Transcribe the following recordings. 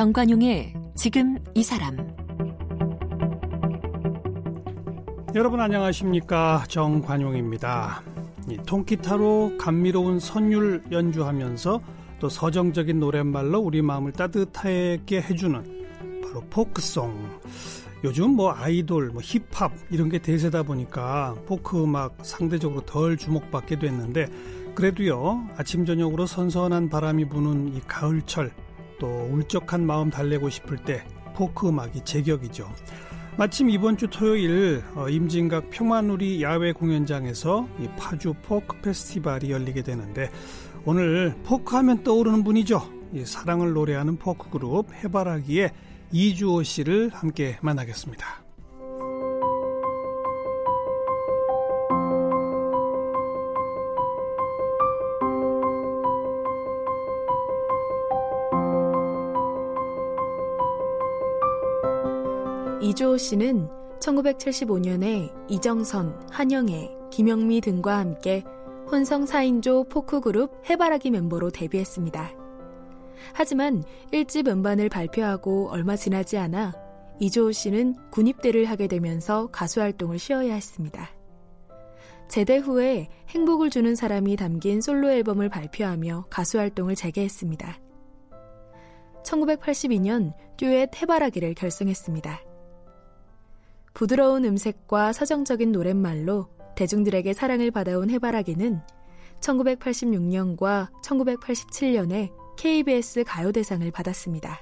정관용의 지금 이 사람 여러분 안녕하십니까 정관용입니다. 통기타로 감미로운 선율 연주하면서 또 서정적인 노랫말로 우리 마음을 따뜻하게 해주는 바로 포크송. 요즘 뭐 아이돌, 뭐 힙합 이런 게 대세다 보니까 포크 음악 상대적으로 덜 주목받게 됐는데 그래도요 아침 저녁으로 선선한 바람이 부는 이 가을철 또 울적한 마음 달래고 싶을 때 포크 음악이 제격이죠. 마침 이번 주 토요일 어, 임진각 평화누리 야외 공연장에서 이 파주 포크 페스티벌이 열리게 되는데 오늘 포크 하면 떠오르는 분이죠. 이 사랑을 노래하는 포크 그룹 해바라기의 이주호 씨를 함께 만나겠습니다. 이주호 씨는 1975년에 이정선, 한영애, 김영미 등과 함께 혼성 4인조 포크그룹 해바라기 멤버로 데뷔했습니다. 하지만 1집 음반을 발표하고 얼마 지나지 않아 이주호 씨는 군입대를 하게 되면서 가수 활동을 쉬어야 했습니다. 제대 후에 행복을 주는 사람이 담긴 솔로 앨범을 발표하며 가수 활동을 재개했습니다. 1982년 듀엣 해바라기를 결성했습니다. 부드러운 음색과 서정적인 노랫말로 대중들에게 사랑을 받아온 해바라기는 1986년과 1987년에 KBS 가요대상을 받았습니다.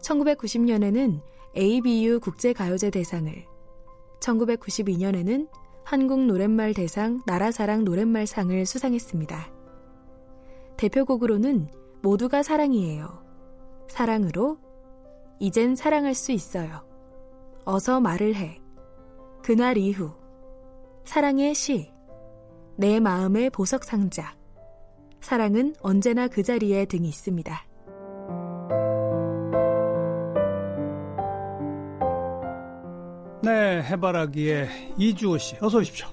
1990년에는 ABU 국제가요제 대상을, 1992년에는 한국 노랫말 대상 나라사랑 노랫말상을 수상했습니다. 대표곡으로는 모두가 사랑이에요. 사랑으로 이젠 사랑할 수 있어요. 어서 말을 해. 그날 이후. 사랑의 시. 내 마음의 보석 상자. 사랑은 언제나 그 자리에 등이 있습니다. 네, 해바라기의 이주호 씨, 어서 오십시오.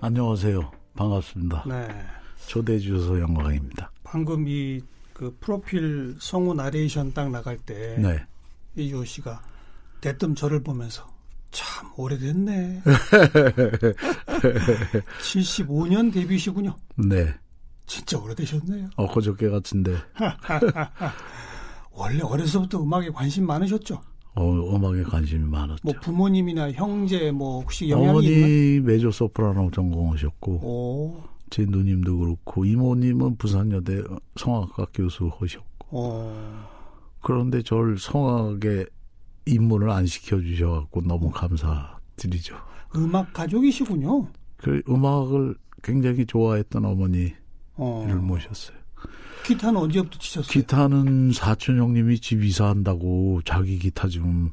안녕하세요. 반갑습니다. 네. 초대해 주셔서 영광입니다. 방금 이 그 프로필 성우 나레이션 딱 나갈 때 네. 이주호 씨가 대뜸 저를 보면서 참 오래됐네. 75년 데뷔시군요. 네. 진짜 오래되셨네요. 어, 그저께 같은데. 원래 어려서부터 음악에 관심 많으셨죠? 어, 음악에 관심이 많았죠. 뭐 부모님이나 형제 뭐 혹시 영향이 어머니 있나? 메조 소프라노 전공하셨고 오. 제 누님도 그렇고 이모님은 부산여대 성악학 교수 하셨고 오. 그런데 저를 성악에 입문을 안 시켜주셔갖고 너무 감사드리죠. 음악 가족이시군요. 그 음악을 굉장히 좋아했던 어머니를 어. 모셨어요. 기타는 언제부터 치셨어요? 기타는 사촌 형님이 집 이사한다고 자기 기타 좀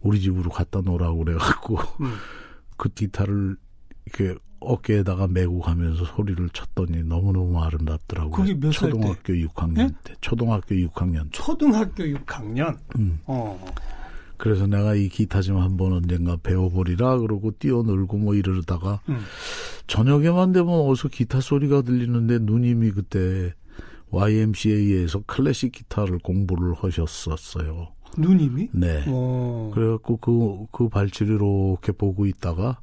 우리 집으로 갖다 놓으라고 그래갖고 음. 그 기타를 이렇게 어깨에다가 메고 가면서 소리를 쳤더니 너무너무 아름답더라고요. 그게 몇살 때? 초등학교 6학년 네? 때. 초등학교 6학년. 초등학교 6학년? 음. 어. 그래서 내가 이 기타 좀 한번 언젠가 배워보리라 그러고 뛰어놀고 뭐 이러다가 음. 저녁에만 되면 어서 기타 소리가 들리는데 누님이 그때 YMCA에서 클래식 기타를 공부를 하셨었어요. 누님이? 네. 오. 그래갖고 그, 그 발치를 이렇게 보고 있다가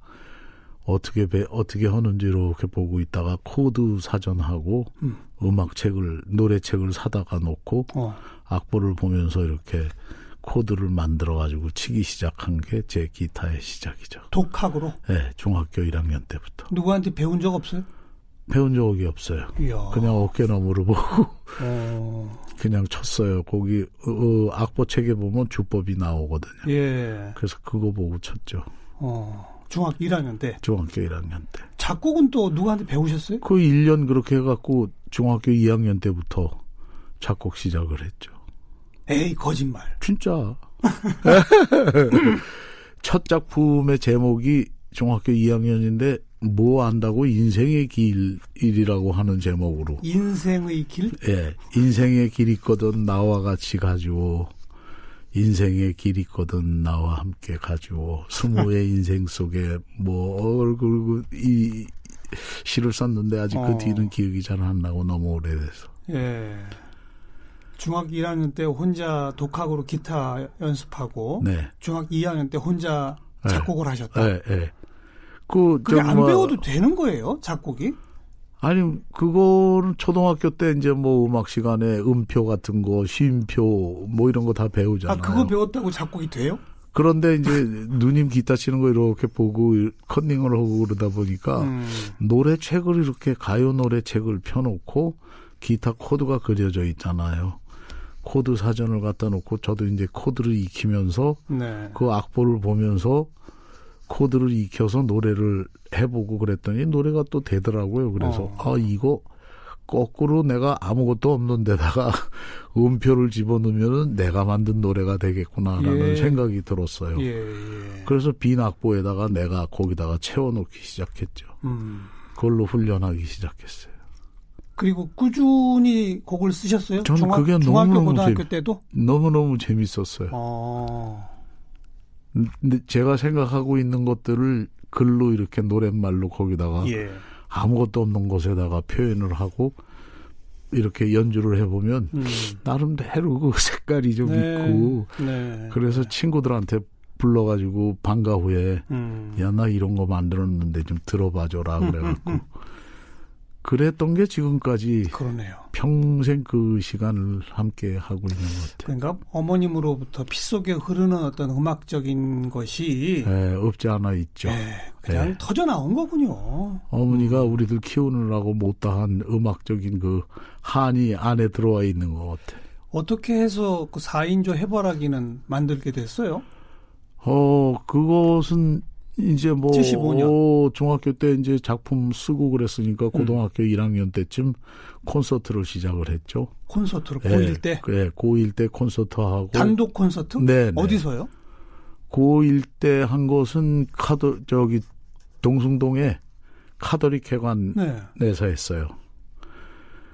어떻게 배, 어떻게 하는지 이렇게 보고 있다가 코드 사전하고 음. 악책을 노래책을 사다가 놓고 어. 악보를 보면서 이렇게 코드를 만들어 가지고 치기 시작한 게 제 기타의 시작이죠. 독학으로? 네, 중학교 1학년 때부터. 누구한테 배운 적 없어요? 배운 적이 없어요. 이야. 그냥 어깨 너머로 보고 어. 그냥 쳤어요. 거기 어, 어, 악보 책에 보면 주법이 나오거든요. 예. 그래서 그거 보고 쳤죠. 어. 중학교 1학년 때. 중학교 1학년 때. 작곡은 또 누구한테 배우셨어요? 그 1년 그렇게 해갖고 중학교 2학년 때부터 작곡 시작을 했죠. 에이 거짓말. 진짜. 첫 작품의 제목이 중학교 2학년인데 뭐 안다고 인생의 길이라고 하는 제목으로. 인생의 길? 예. 인생의 길 있거든 나와 같이 가지고 인생의 길 있거든 나와 함께 가지고 스무의 인생 속에 뭐 얼굴 이 시를 썼는데 아직 그 어. 그 뒤는 기억이 잘 안 나고 너무 오래돼서. 예. 중학 1학년 때 혼자 독학으로 기타 연습하고 네. 중학 2학년 때 혼자 네. 작곡을 하셨다. 예, 예. 그, 그게 안 배워도 되는 거예요, 작곡이? 아니, 그거는 초등학교 때 이제 뭐 음악 시간에 음표 같은 거, 쉼표, 뭐 이런 거다 아, 배우잖아요. 그거 배웠다고 작곡이 돼요? 그런데 이제 누님 기타 치는 거 이렇게 보고 컨닝을 하고 그러다 보니까 음. 노래 책을 이렇게 가요 노래 책을 펴놓고 기타 코드가 그려져 있잖아요. 코드 사전을 갖다 놓고 저도 이제 코드를 익히면서 네. 그 악보를 보면서 코드를 익혀서 노래를 해보고 그랬더니 노래가 또 되더라고요. 그래서 어. 아 이거 거꾸로 내가 아무것도 없는 데다가 음표를 집어넣으면은 내가 만든 노래가 되겠구나라는 예. 생각이 들었어요. 예, 예. 그래서 빈 악보에다가 내가 거기다가 채워놓기 시작했죠. 음. 그걸로 훈련하기 시작했어요. 그리고 꾸준히 곡을 쓰셨어요? 저는 중학, 그게 중학교, 너무너무 고등학교 재밌- 때도? 너무 너무 재밌었어요. 어. 근데 제가 생각하고 있는 것들을 글로 이렇게 노랫말로 거기다가 예. 아무것도 없는 곳에다가 표현을 하고 이렇게 연주를 해보면 음. 나름대로 그 색깔이 좀 네. 있고 네. 그래서 친구들한테 불러가지고 방과 후에 음. 야나 이런 거 만들었는데 좀 들어봐줘라 그래갖고 그랬던 게 지금까지 그러네요. 평생 그 시간을 함께 하고 있는 것 같아요. 그러니까 어머님으로부터 피 속에 흐르는 어떤 음악적인 것이 예, 없지 않아 있죠. 예, 그냥 예. 터져 나온 거군요. 어머니가 우리들 키우느라고 못다한 음악적인 그 한이 안에 들어와 있는 것 같아. 어떻게 해서 그 4인조 해바라기는 만들게 됐어요? 어, 그것은 이제 뭐 75 년. 어, 중학교 때 이제 작품 쓰고 그랬으니까 고등학교 1학년 때쯤 콘서트를 시작을 했죠. 콘서트로 예, 고1 때 예, 고1 때 콘서트 하고 단독 콘서트? 네, 네. 어디서요? 고1 때 한 것은 카도 저기 동숭동에 카톨릭 회관 네. 내서 했어요.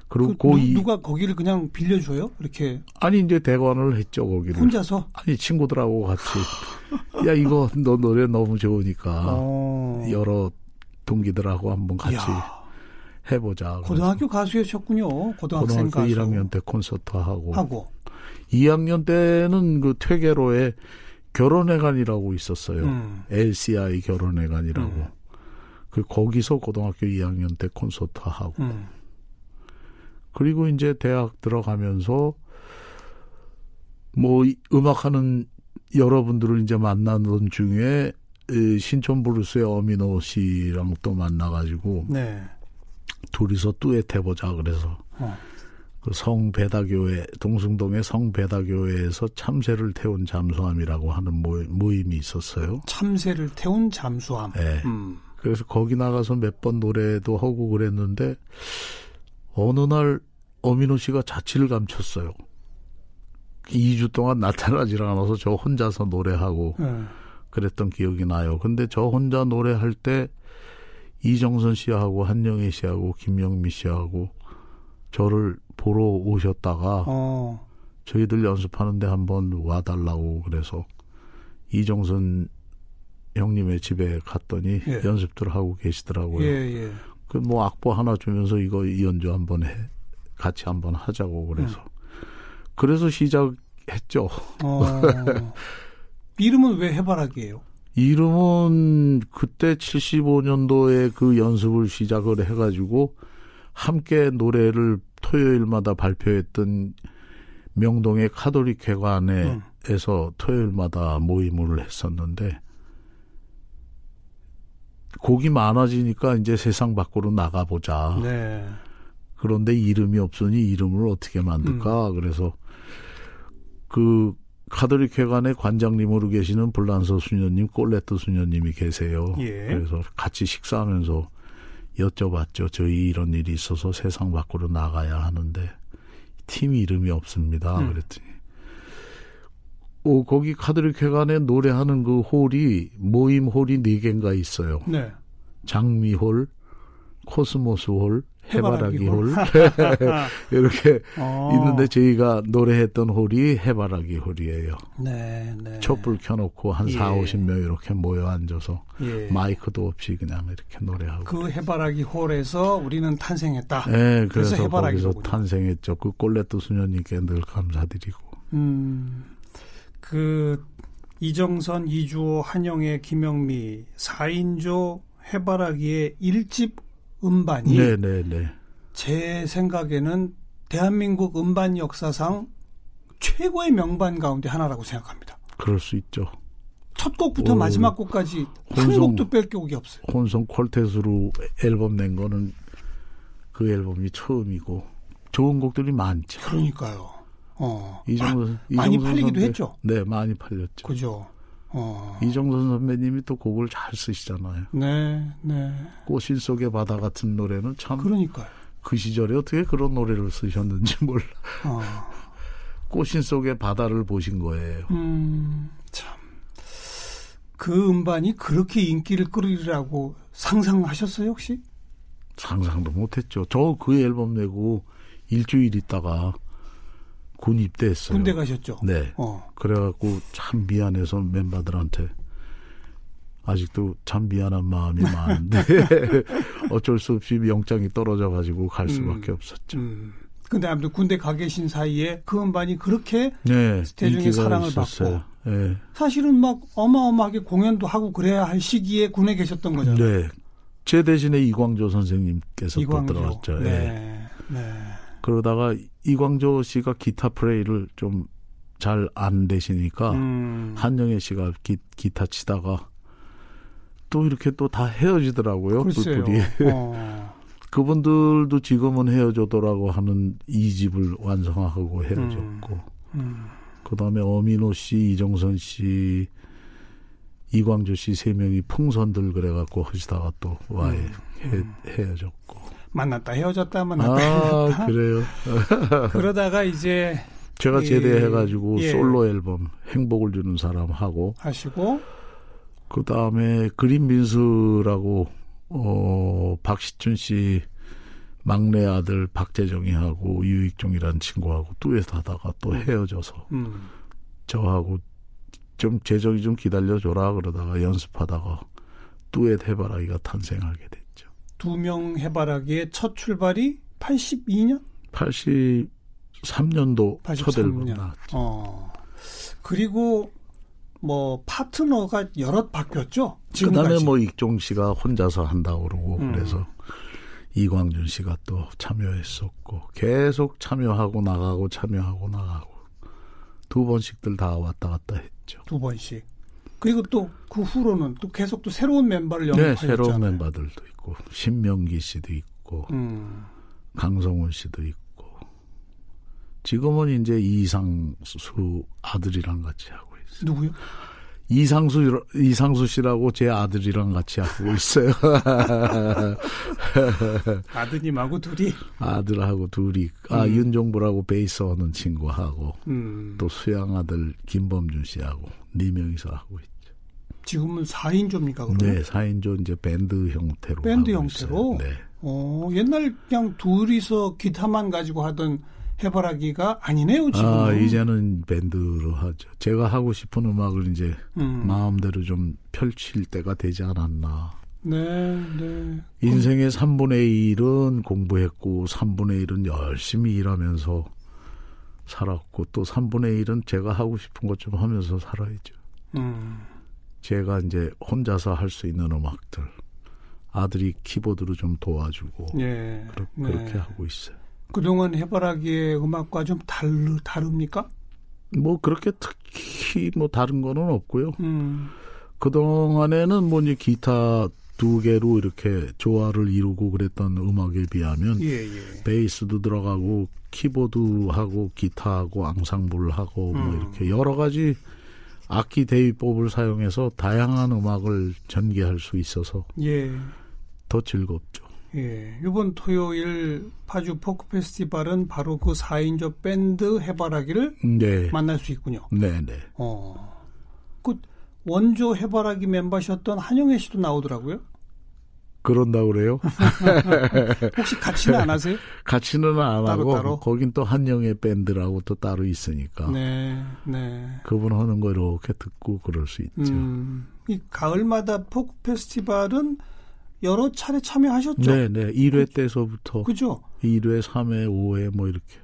그리고 그 누, 고2 누가 거기를 그냥 빌려줘요? 이렇게 아니 이제 대관을 했죠 거기를. 혼자서? 아니 친구들하고 같이 야 이거 너 노래 너무 좋으니까 어. 여러 동기들하고 한번 같이 이야, 해보자. 고등학교 가수였군요. 고등학생 고등학교 가수 1학년 때 콘서트 하고, 하고 2학년 때는 그 퇴계로에 결혼회관이라고 있었어요. 음. LCI 결혼회관이라고. 음. 그 거기서 고등학교 2학년 때 콘서트 하고 음. 그리고 이제 대학 들어가면서 뭐 이- 음악하는 여러분들을 이제 만나던 중에 이 신촌 브루스의 어미노 씨랑 또 만나가지고 네. 둘이서 듀엣 해 보자 그래서 어. 그 성배다교회 동숭동의 성배다교회에서 참새를 태운 잠수함이라고 하는 모임, 모임이 있었어요. 참새를 태운 잠수함. 예. 음. 그래서 거기 나가서 몇 번 노래도 하고 그랬는데 어느 날 어민호 씨가 자취를 감췄어요. 2주 동안 나타나질 않아서 저 혼자서 노래하고 예. 그랬던 기억이 나요. 근데 저 혼자 노래할 때 이정선 씨하고 한영애 씨하고 김영미 씨하고 저를 보러 오셨다가 어. 저희들 연습하는데 한번 와달라고 그래서 이정선 형님의 집에 갔더니 예. 연습들 하고 계시더라고요. 예, 예. 그 뭐 악보 하나 주면서 이거 이 연주 한번 해 같이 한번 하자고 그래서 그래서 시작했죠. 어. 이름은 왜 해바라기예요? 이름은 그때 75년도에 그 연습을 시작을 해가지고 함께 노래를 토요일마다 발표했던 명동의 카톨릭 회관에서 토요일마다 모임을 했었는데 곡이 많아지니까 이제 세상 밖으로 나가보자. 네. 그런데 이름이 없으니 이름을 어떻게 만들까? 그래서 그 카톨릭 회관의 관장님으로 계시는 불란서 수녀님, 꼴레트 수녀님이 계세요. 예. 그래서 같이 식사하면서 여쭤봤죠. 저희 이런 일이 있어서 세상 밖으로 나가야 하는데 팀 이름이 없습니다. 음. 그랬더니 오 거기 카톨릭 회관에 노래하는 그 홀이 모임 홀이 네 개인가 있어요. 네. 장미홀, 코스모스홀, 해바라기 홀 이렇게 어. 있는데 저희가 노래했던 홀이 해바라기 홀이에요. 네, 네. 촛불 켜놓고 한 예. 4, 50명 이렇게 모여 앉아서 예. 마이크도 없이 그냥 이렇게 노래하고. 그 해바라기 홀에서 우리는 탄생했다. 네, 그래서, 그래서 거기서 탄생했죠. 그 꼴레트 수녀님께 늘 감사드리고. 음, 그 이정선, 이주호, 한영애, 김영미 4인조 해바라기의 1집 음반이 네네네. 네, 네. 제 생각에는 대한민국 음반 역사상 최고의 명반 가운데 하나라고 생각합니다. 그럴 수 있죠. 첫 곡부터 어, 마지막 곡까지 한 곡도 뺄 곡이 없어요. 혼성 콜텟으로 앨범 낸 거는 그 앨범이 처음이고 좋은 곡들이 많죠. 그러니까요. 어. 이정도 아, 많이 팔리기도 선배, 했죠. 네, 많이 팔렸죠. 그죠. 어. 이정선 선배님이 또 곡을 잘 쓰시잖아요. 네, 네. 꽃신 속의 바다 같은 노래는 참. 그러니까요. 그 시절에 어떻게 그런 노래를 쓰셨는지 몰라. 어. 꽃신 속의 바다를 보신 거예요. 음, 참. 그 음반이 그렇게 인기를 끌으리라고 상상하셨어요, 혹시? 상상도 못했죠. 저 그 앨범 내고 일주일 있다가 군 입대했어요. 군대 가셨죠? 네. 어. 그래갖고 참 미안해서 멤버들한테 아직도 참 미안한 마음이 많은데 어쩔 수 없이 영장이 떨어져가지고 갈 수밖에 음, 없었죠. 음. 근데 아무튼 군대 가 계신 사이에 그 음반이 그렇게 네, 대중의 사랑을 있었어요. 받고 네. 사실은 막 어마어마하게 공연도 하고 그래야 할 시기에 군에 계셨던 거잖아요. 네. 제 대신에 이광조 선생님께서 이광조. 또 들어왔죠. 네. 네. 네. 그러다가 이광조 씨가 기타 플레이를 좀 잘 안 되시니까 음. 한영애 씨가 기, 기타 치다가 또 이렇게 또 다 헤어지더라고요. 그 둘이. 어. 그분들도 지금은 헤어져더라고 하는 이 집을 완성하고 헤어졌고. 음. 음. 그 다음에 어민호 씨, 이정선 씨, 이광조 씨 세 명이 풍선들 그래갖고 하시다가 또 와해 음. 헤어졌고. 만났다 헤어졌다 만났다 아, 헤어졌다. 그래요. 그러다가 이제 제가 제대해가지고 예. 솔로 앨범 행복을 주는 사람 하고 하시고 그 다음에 그린빈스라고 어 박시춘 씨 막내 아들 박재정이하고 유익종이라는 친구하고 뚜엣 하다가 또 음. 헤어져서 음. 저하고 좀 재정이 좀 기다려줘라 그러다가 연습하다가 뚜엣 해바라기가 탄생하게. 두 명 해바라기의 첫 출발이 82년? 83년도 83년. 첫 앨범 나왔죠. 어. 그리고 뭐 파트너가 여럿 바뀌었죠. 지금까지. 그다음에 뭐 익종 씨가 혼자서 한다고 그러고 음. 그래서 이광준 씨가 또 참여했었고 계속 참여하고 나가고 참여하고 나가고 두 번씩들 다 왔다 갔다 했죠. 두 번씩. 그리고 또 그 후로는 또 계속 또 새로운 멤버를 영입했잖아요. 네, 새로운 멤버들도 있고 신명기 씨도 있고 음. 강성훈 씨도 있고 지금은 이제 이상수 아들이랑 같이 하고 있어요. 누구요? 이상수 이상수 씨라고 제 아들이랑 같이 하고 있어요. 아드님하고 둘이 아들하고 둘이 아 음. 윤종부라고 베이스 하는 친구하고 음. 또 수양 아들 김범준 씨하고 네 명이서 하고 있죠. 지금은 4인조입니까? 그러면? 네, 4인조 이제 밴드 형태로 밴드 형태로. 네. 어, 옛날 그냥 둘이서 기타만 가지고 하던 해바라기가 아니네요, 지금. 아, 이제는 밴드로 하죠. 제가 하고 싶은 음악을 이제 음. 마음대로 좀 펼칠 때가 되지 않았나. 네, 네. 인생의 3분의 1은 공부했고 3분의 1은 열심히 일하면서 살았고 또 3분의 1은 제가 하고 싶은 것 좀 하면서 살아야죠. 음. 제가 이제 혼자서 할 수 있는 음악들 아들이 키보드로 좀 도와주고 예, 그러, 네. 그렇게 하고 있어요. 그동안 해바라기의 음악과 좀 다르, 다릅니까? 뭐 그렇게 특히 뭐 다른 거는 없고요. 음. 그동안에는 뭐 이제 기타 두 개로 이렇게 조화를 이루고 그랬던 음악에 비하면 예, 예. 베이스도 들어가고 키보드하고 기타하고 앙상블하고 뭐 음. 뭐 이렇게 여러 가지 악기 대위법을 사용해서 다양한 음악을 전개할 수 있어서 예. 더 즐겁죠. 예. 이번 토요일 파주 포크 페스티벌은 바로 그 4인조 밴드 해바라기를 네. 만날 수 있군요. 네, 네. 어. 그 원조 해바라기 멤버셨던 한영애 씨도 나오더라고요. 그런다 그래요? 혹시 같이는 안 하세요? 같이는 안 따로, 하고 따로? 거긴 또 한영의 밴드라고 또 따로 있으니까 네, 네. 그분 하는 거 이렇게 듣고 그럴 수 있죠. 음, 이 가을마다 포크 페스티벌은 여러 차례 참여하셨죠? 네, 네. 1회 때서부터 그죠? 1회, 3회, 5회 뭐 이렇게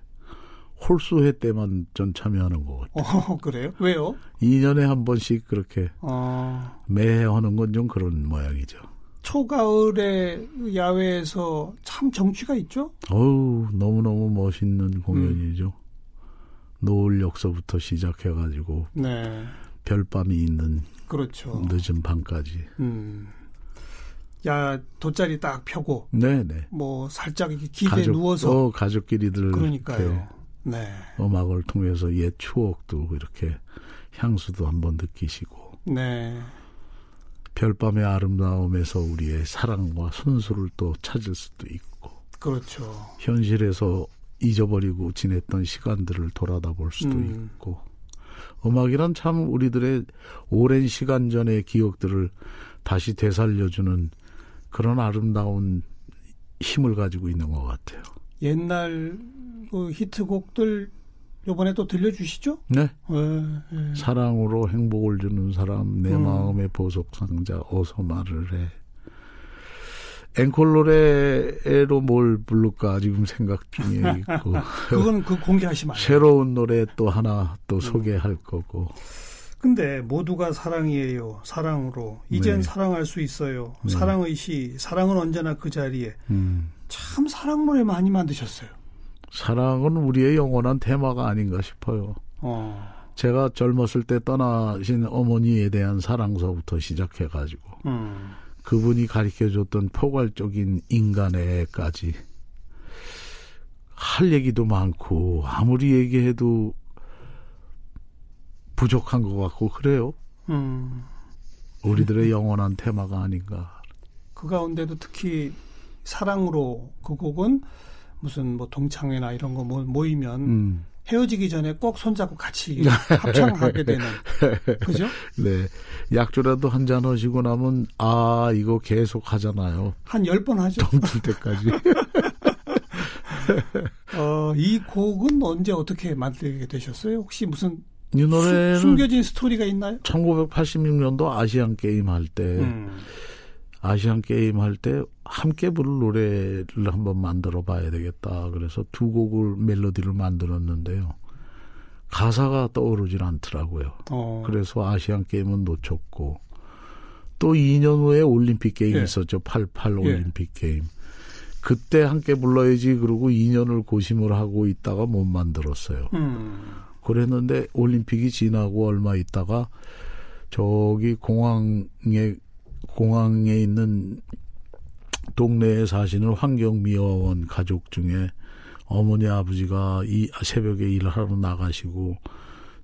홀수회 때만 전 참여하는 거 같아요. 어, 그래요? 왜요? 2년에 한 번씩 그렇게 어, 매해 하는 건 좀 그런 모양이죠. 초가을에 야외에서 참 정취가 있죠? 어우, 너무 너무 멋있는 공연이죠. 음. 노을 역서부터 시작해가지고 네, 별밤이 있는 그렇죠. 늦은 밤까지. 음. 야, 돗자리 딱 펴고, 네네. 뭐, 살짝 이렇게 기대에 누워서. 어, 가족끼리들 그러니까요. 네. 음악을 통해서 옛 추억도 이렇게 향수도 한번 느끼시고 네. 별밤의 아름다움에서 우리의 사랑과 순수를 또 찾을 수도 있고 그렇죠. 현실에서 잊어버리고 지냈던 시간들을 돌아다 볼 수도 음. 있고 음악이란 참 우리들의 오랜 시간 전의 기억들을 다시 되살려주는 그런 아름다운 힘을 가지고 있는 것 같아요. 옛날 그 히트곡들 요번에 또 들려주시죠? 네. 예, 예. 사랑으로 행복을 주는 사람 내 음. 마음의 보석 상자 어서 말을 해 앵콜 노래로 뭘 부를까 지금 생각 중에 있고 그건 그 공개하시면. 새로운 노래 또 하나 음. 또 소개할 거고 근데 모두가 사랑이에요. 사랑으로. 이젠 네. 사랑할 수 있어요. 네. 사랑의 시, 사랑은 언제나 그 자리에. 음, 참 사랑 노래 많이 만드셨어요. 사랑은 우리의 영원한 테마가 아닌가 싶어요. 어. 제가 젊었을 때 떠나신 어머니에 대한 사랑서부터 시작해가지고 음. 그분이 가르쳐줬던 포괄적인 인간애까지 할 얘기도 많고 아무리 얘기해도 부족한 것 같고 그래요. 음. 우리들의 영원한 테마가 아닌가. 그 가운데도 특히 사랑으로 그 곡은 무슨 뭐 동창회나 이런 거 모- 모이면 음, 헤어지기 전에 꼭 손잡고 같이 합창하게 되는 그죠? 네. 약주라도 한 잔 하시고 나면 아 이거 계속 하잖아요. 한열번 하죠. 덩칠 때까지. 어, 이 곡은 언제 어떻게 만들게 되셨어요? 혹시 무슨 이 수- 노래는 숨겨진 스토리가 있나요? 1986년도 아시안 게임 할때 음. 아시안 게임 할 때 함께 부를 노래를 한번 만들어 봐야 되겠다. 그래서 두 곡을 멜로디를 만들었는데요. 가사가 떠오르질 않더라고요. 어. 그래서 아시안 게임은 놓쳤고 또 2년 후에 올림픽 게임 예. 있었죠. 88 예. 올림픽 게임. 그때 함께 불러야지 그러고 2년을 고심을 하고 있다가 못 만들었어요. 음. 그랬는데 올림픽이 지나고 얼마 있다가 저기 공항에 공항에 있는 동네에 사시는 환경미화원 가족 중에 어머니 아버지가 이 새벽에 일을 하러 나가시고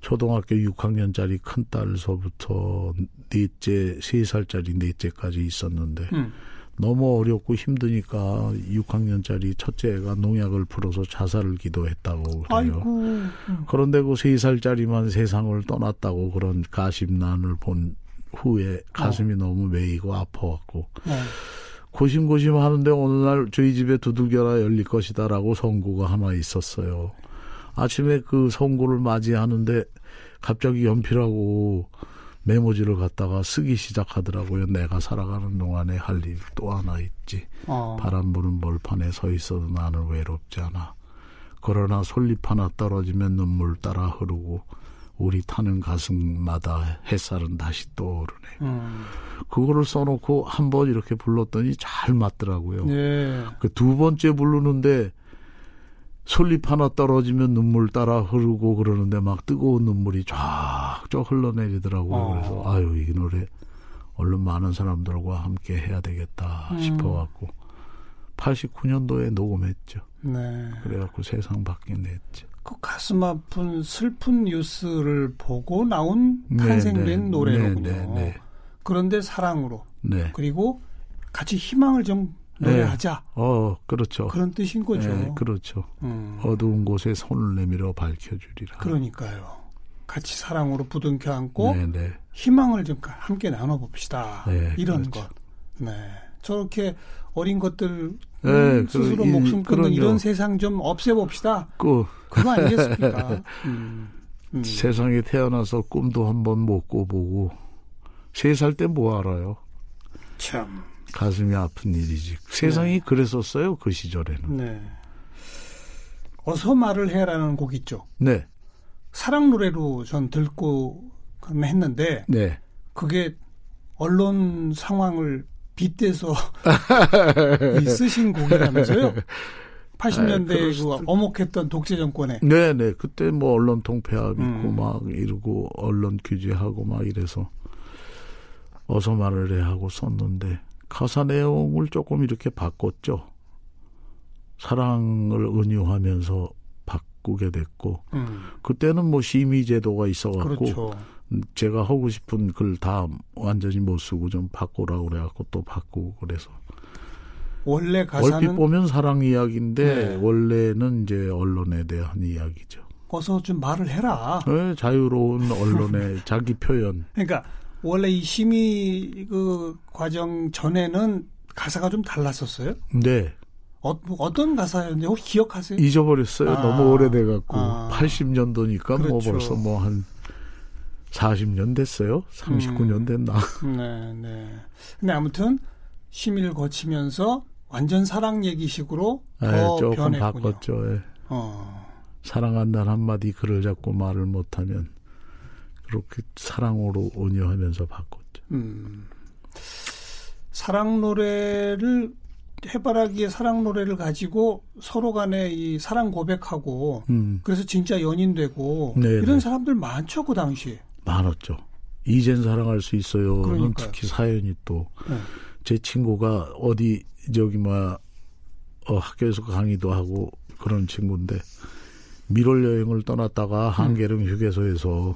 초등학교 6학년짜리 큰 딸서부터 넷째 세 살짜리 넷째까지 있었는데 음. 너무 어렵고 힘드니까 6학년짜리 첫째가 농약을 풀어서 자살을 기도했다고 그래요. 아이고. 음. 그런데 그 세 살짜리만 세상을 떠났다고 그런 가심난을 본 후에 가슴이 너무 메이고 아파왔고 어. 고심고심 하는데 어느 날 저희 집에 두들겨라 열릴 것이다라고 선고가 하나 있었어요. 아침에 그 선고를 맞이하는데 갑자기 연필하고 메모지를 갖다가 쓰기 시작하더라고요. 내가 살아가는 동안에 할 일 또 하나 있지. 어. 바람 부는 벌판에 서 있어도 나는 외롭지 않아. 그러나 솔잎 하나 떨어지면 눈물 따라 흐르고 우리 타는 가슴마다 햇살은 다시 떠오르네. 음. 그거를 써놓고 한 번 이렇게 불렀더니 잘 맞더라고요. 예. 그두 번째 부르는데 솔잎 하나 떨어지면 눈물 따라 흐르고 그러는데 막 뜨거운 눈물이 쫙쫙 흘러내리더라고요. 어. 그래서 아유 이 노래 얼른 많은 사람들과 함께 해야 되겠다 음. 싶어갖고 89년도에 녹음했죠. 네. 그래갖고 세상 밖에 냈죠. 그 가슴 아픈 슬픈 뉴스를 보고 나온 네, 탄생된 네, 노래로군요. 네, 네, 네. 그런데 사랑으로 네. 그리고 같이 희망을 좀 네. 노래하자 어 그렇죠. 그런 뜻인 거죠. 네, 그렇죠. 음. 어두운 곳에 손을 내밀어 밝혀주리라. 그러니까요. 같이 사랑으로 부둥켜 안고 네, 네. 희망을 좀 함께 나눠봅시다. 네, 이런 그렇죠. 것. 네. 저렇게 어린 것들 네, 스스로 그, 목숨 끊는 이런 세상 좀 없애봅시다. 그, 그거 아니겠습니까? 음, 음. 세상에 태어나서 꿈도 한번 못 꿔보고 세 살 때 뭐 알아요? 참 가슴이 아픈 일이지. 세상이 네. 그랬었어요 그 시절에는. 네. 어서 말을 해라는 곡 있죠. 네. 사랑 노래로 전 듣고 했는데 네. 그게 언론 상황을 빗대서 쓰신 곡이라면서요? 80년대 아, 그 어목했던 독재 정권에. 네 네. 그때 뭐 언론 통폐합 있고 음. 막 이러고 언론 규제하고 막 이래서 어서 말을 해 하고 썼는데 가사 내용을 조금 이렇게 바꿨죠. 사랑을 은유하면서 바꾸게 됐고 음. 그때는 뭐 심의 제도가 있어갖고 그렇죠. 제가 하고 싶은 글 다 완전히 못 쓰고 좀 바꾸라고 그래갖고 또 바꾸고 그래서 원래 가사는 얼핏 보면 사랑 이야기인데 네. 원래는 이제 언론에 대한 이야기죠. 어서 좀 말을 해라. 네, 자유로운 언론의 자기 표현. 그러니까 원래 이 심의 그 과정 전에는 가사가 좀 달랐었어요? 네. 어, 떤 가사였는지 혹시 기억하세요? 잊어버렸어요. 아, 너무 오래돼갖고 아, 80년도니까 뭐 그렇죠. 뭐 벌써 뭐 한 40년 됐어요. 39년 음, 됐나? 네, 네. 근데 아무튼 심의를 거치면서 완전 사랑 얘기식으로 네, 더 조금 변했군요. 바꿨죠. 예. 어. 사랑한다는 한마디 글을 잡고 말을 못하면 그렇게 사랑으로 온유하면서 바꿨죠. 음. 사랑 노래를 해바라기의 사랑 노래를 가지고 서로 간에 이 사랑 고백하고 음. 그래서 진짜 연인 되고 네네. 이런 사람들 많죠 그 당시에 많았죠. 이젠 사랑할 수 있어요는 그러니까요. 특히 사연이 또제 네. 친구가 어디 저기 뭐 어, 학교에서 강의도 하고 그런 친구인데 미월 여행을 떠났다가 음. 한계령 휴게소에서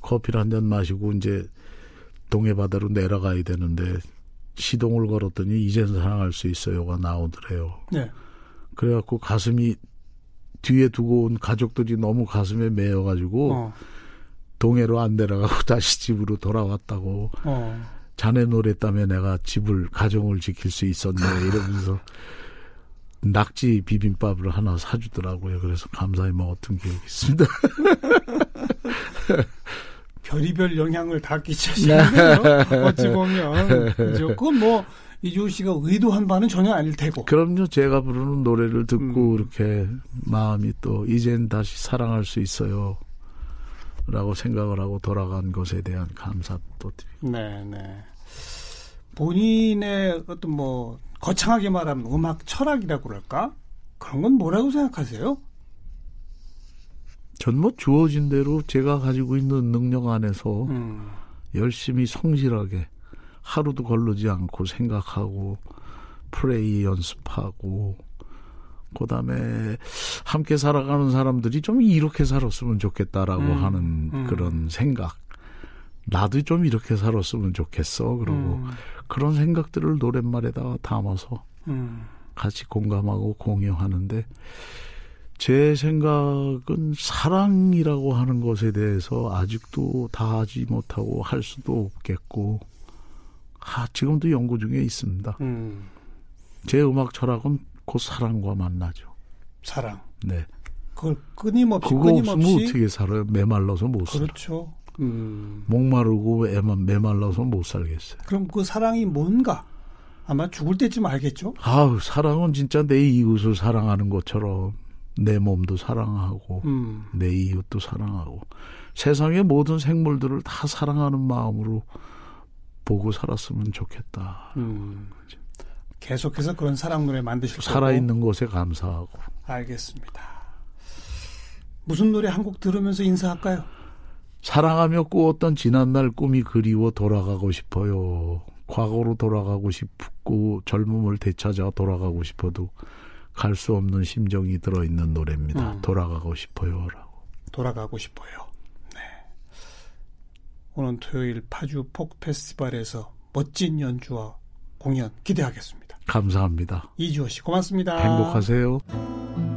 커피를 한 잔 마시고 이제 동해 바다로 내려가야 되는데 시동을 걸었더니 이젠 사랑할 수 있어요가 나오더래요. 네. 그래갖고 가슴이 뒤에 두고 온 가족들이 너무 가슴에 메여가지고 어. 동해로 안 내려가고 다시 집으로 돌아왔다고. 어. 자네 노래 때문에 내가 집을 가정을 지킬 수 있었네 이러면서 낙지 비빔밥을 하나 사주더라고요. 그래서 감사히 먹었던 기억이 있습니다. 별이별 영향을 다 끼치시네요. 어찌 보면 그건 뭐 이주호 씨가 의도한 바는 전혀 아닐 테고. 그럼요. 제가 부르는 노래를 듣고 음. 이렇게 마음이 또 이젠 다시 사랑할 수 있어요. 라고 생각을 하고 돌아간 것에 대한 감사 또 드립니다. 네, 네. 본인의 어떤 뭐 거창하게 말하면 음악 철학이라고 그럴까? 그런 건 뭐라고 생각하세요? 전 뭐 주어진 대로 제가 가지고 있는 능력 안에서 음. 열심히 성실하게 하루도 걸르지 않고 생각하고 프레이 연습하고 그다음에 함께 살아가는 사람들이 좀 이렇게 살았으면 좋겠다라고 음. 하는 음. 그런 생각. 나도 좀 이렇게 살았으면 좋겠어. 그리고 음. 그런 생각들을 노랫말에다가 담아서 음. 같이 공감하고 공유하는데 제 생각은 사랑이라고 하는 것에 대해서 아직도 다 하지 못하고 할 수도 없겠고, 아, 지금도 연구 중에 있습니다. 음. 제 음악 철학은 곧 사랑과 만나죠. 사랑. 네. 그걸 끊임없이 그거 끊임없이 어떻게 살아요? 메말라서 못 살아. 그렇죠. 음. 목마르고 애만 메말라서 못 살겠어요. 그럼 그 사랑이 뭔가? 아마 죽을 때쯤 알겠죠? 아우, 사랑은 진짜 내 이웃을 사랑하는 것처럼 내 몸도 사랑하고 음. 내 이웃도 사랑하고 세상의 모든 생물들을 다 사랑하는 마음으로 보고 살았으면 좋겠다. 음. 계속해서 그런 사랑 노래 만드실 거고 살아있는 곳에 감사하고 알겠습니다. 무슨 노래 한 곡 들으면서 인사할까요? 사랑하며 꾸었던 지난날 꿈이 그리워 돌아가고 싶어요. 과거로 돌아가고 싶고 젊음을 되찾아 돌아가고 싶어도 갈 수 없는 심정이 들어있는 노래입니다. 음. 돌아가고 싶어요라고. 돌아가고 싶어요. 네. 오늘 토요일 파주 폭 페스티벌에서 멋진 연주와 공연 기대하겠습니다. 감사합니다. 이주호 씨 고맙습니다. 행복하세요.